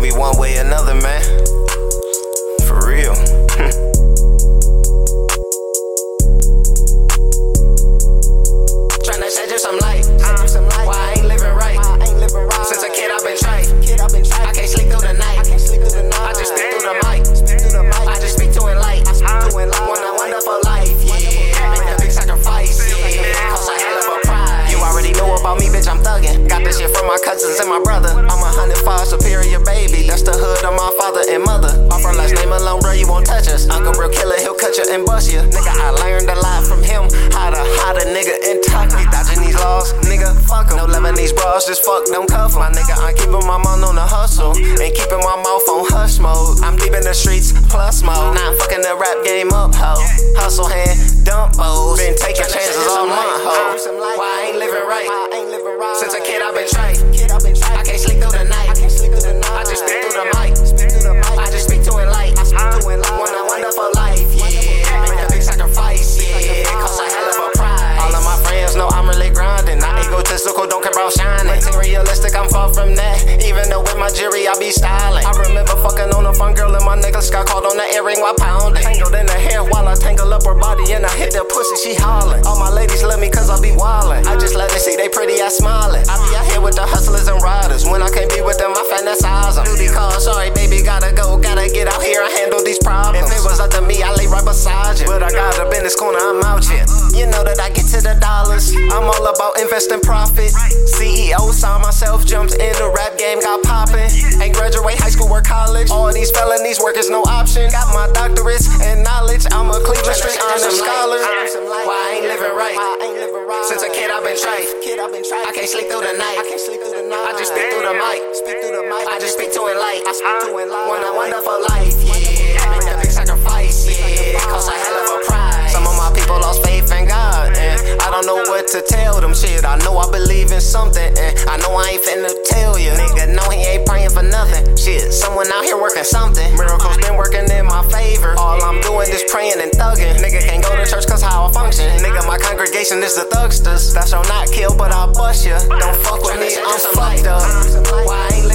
be one way or another, man. This shit from my cousins and my brother. I'm a hundred five superior baby. That's the hood of my father and mother. Off our last name alone, bro, you won't touch us. Uncle real killer, he'll cut you and bust you. Nigga, I learned a lot from him. How to hide a nigga in talk. He dodging these laws. Nigga, fuck him. No these bras, just fuck, don't cuff 'em. My nigga, I'm keeping my mind on the hustle. And keeping my mouth on hush mode. I'm deep in the streets, plus mode. Now I'm fucking the rap game up, ho. Hustle hand, dump. Been taking chances all month, ho. Shining. I'm far from that. Even though with my jury, I be styling. I remember fucking on a fun girl and my necklace got caught on the earring while pounding. Tangled in her hair while I tangle up her body and I hit the pussy, she hollering. All my ladies love me cause I be wildin'. I just let them see they pretty ass smiling. I be out here with the hustlers and riders. When I can't be with them, I fantasize them. Duty call, sorry baby, gotta go, gotta get out here and handle these problems. If it was up to me, I lay right beside you. But I got up in this corner, I'm out here. You know that I get to the dollars. I'm all about investing profit. CEO saw myself, jumped in the rap game, got poppin'. Ain't graduate high school or college. All these felonies work is no option. Got my doctorates and knowledge. I'm a Cleveland Street honor scholar. Why I ain't living right? Since a kid I've been trying. I can't sleep through the night. I just speak through the mic. I just speak to it light. I want a wonderful life, to tell them shit. I know I believe in something, and I know I ain't finna tell you. Nigga, no, he ain't praying for nothing. Shit, someone out here working something. Miracles been working in my favor. All I'm doing is praying and thugging. Nigga can't go to church cause how I function. Nigga, my congregation is the thugsters. That's shall not kill, but I'll bust ya. Don't fuck with me, I'm fucked up. Why ain't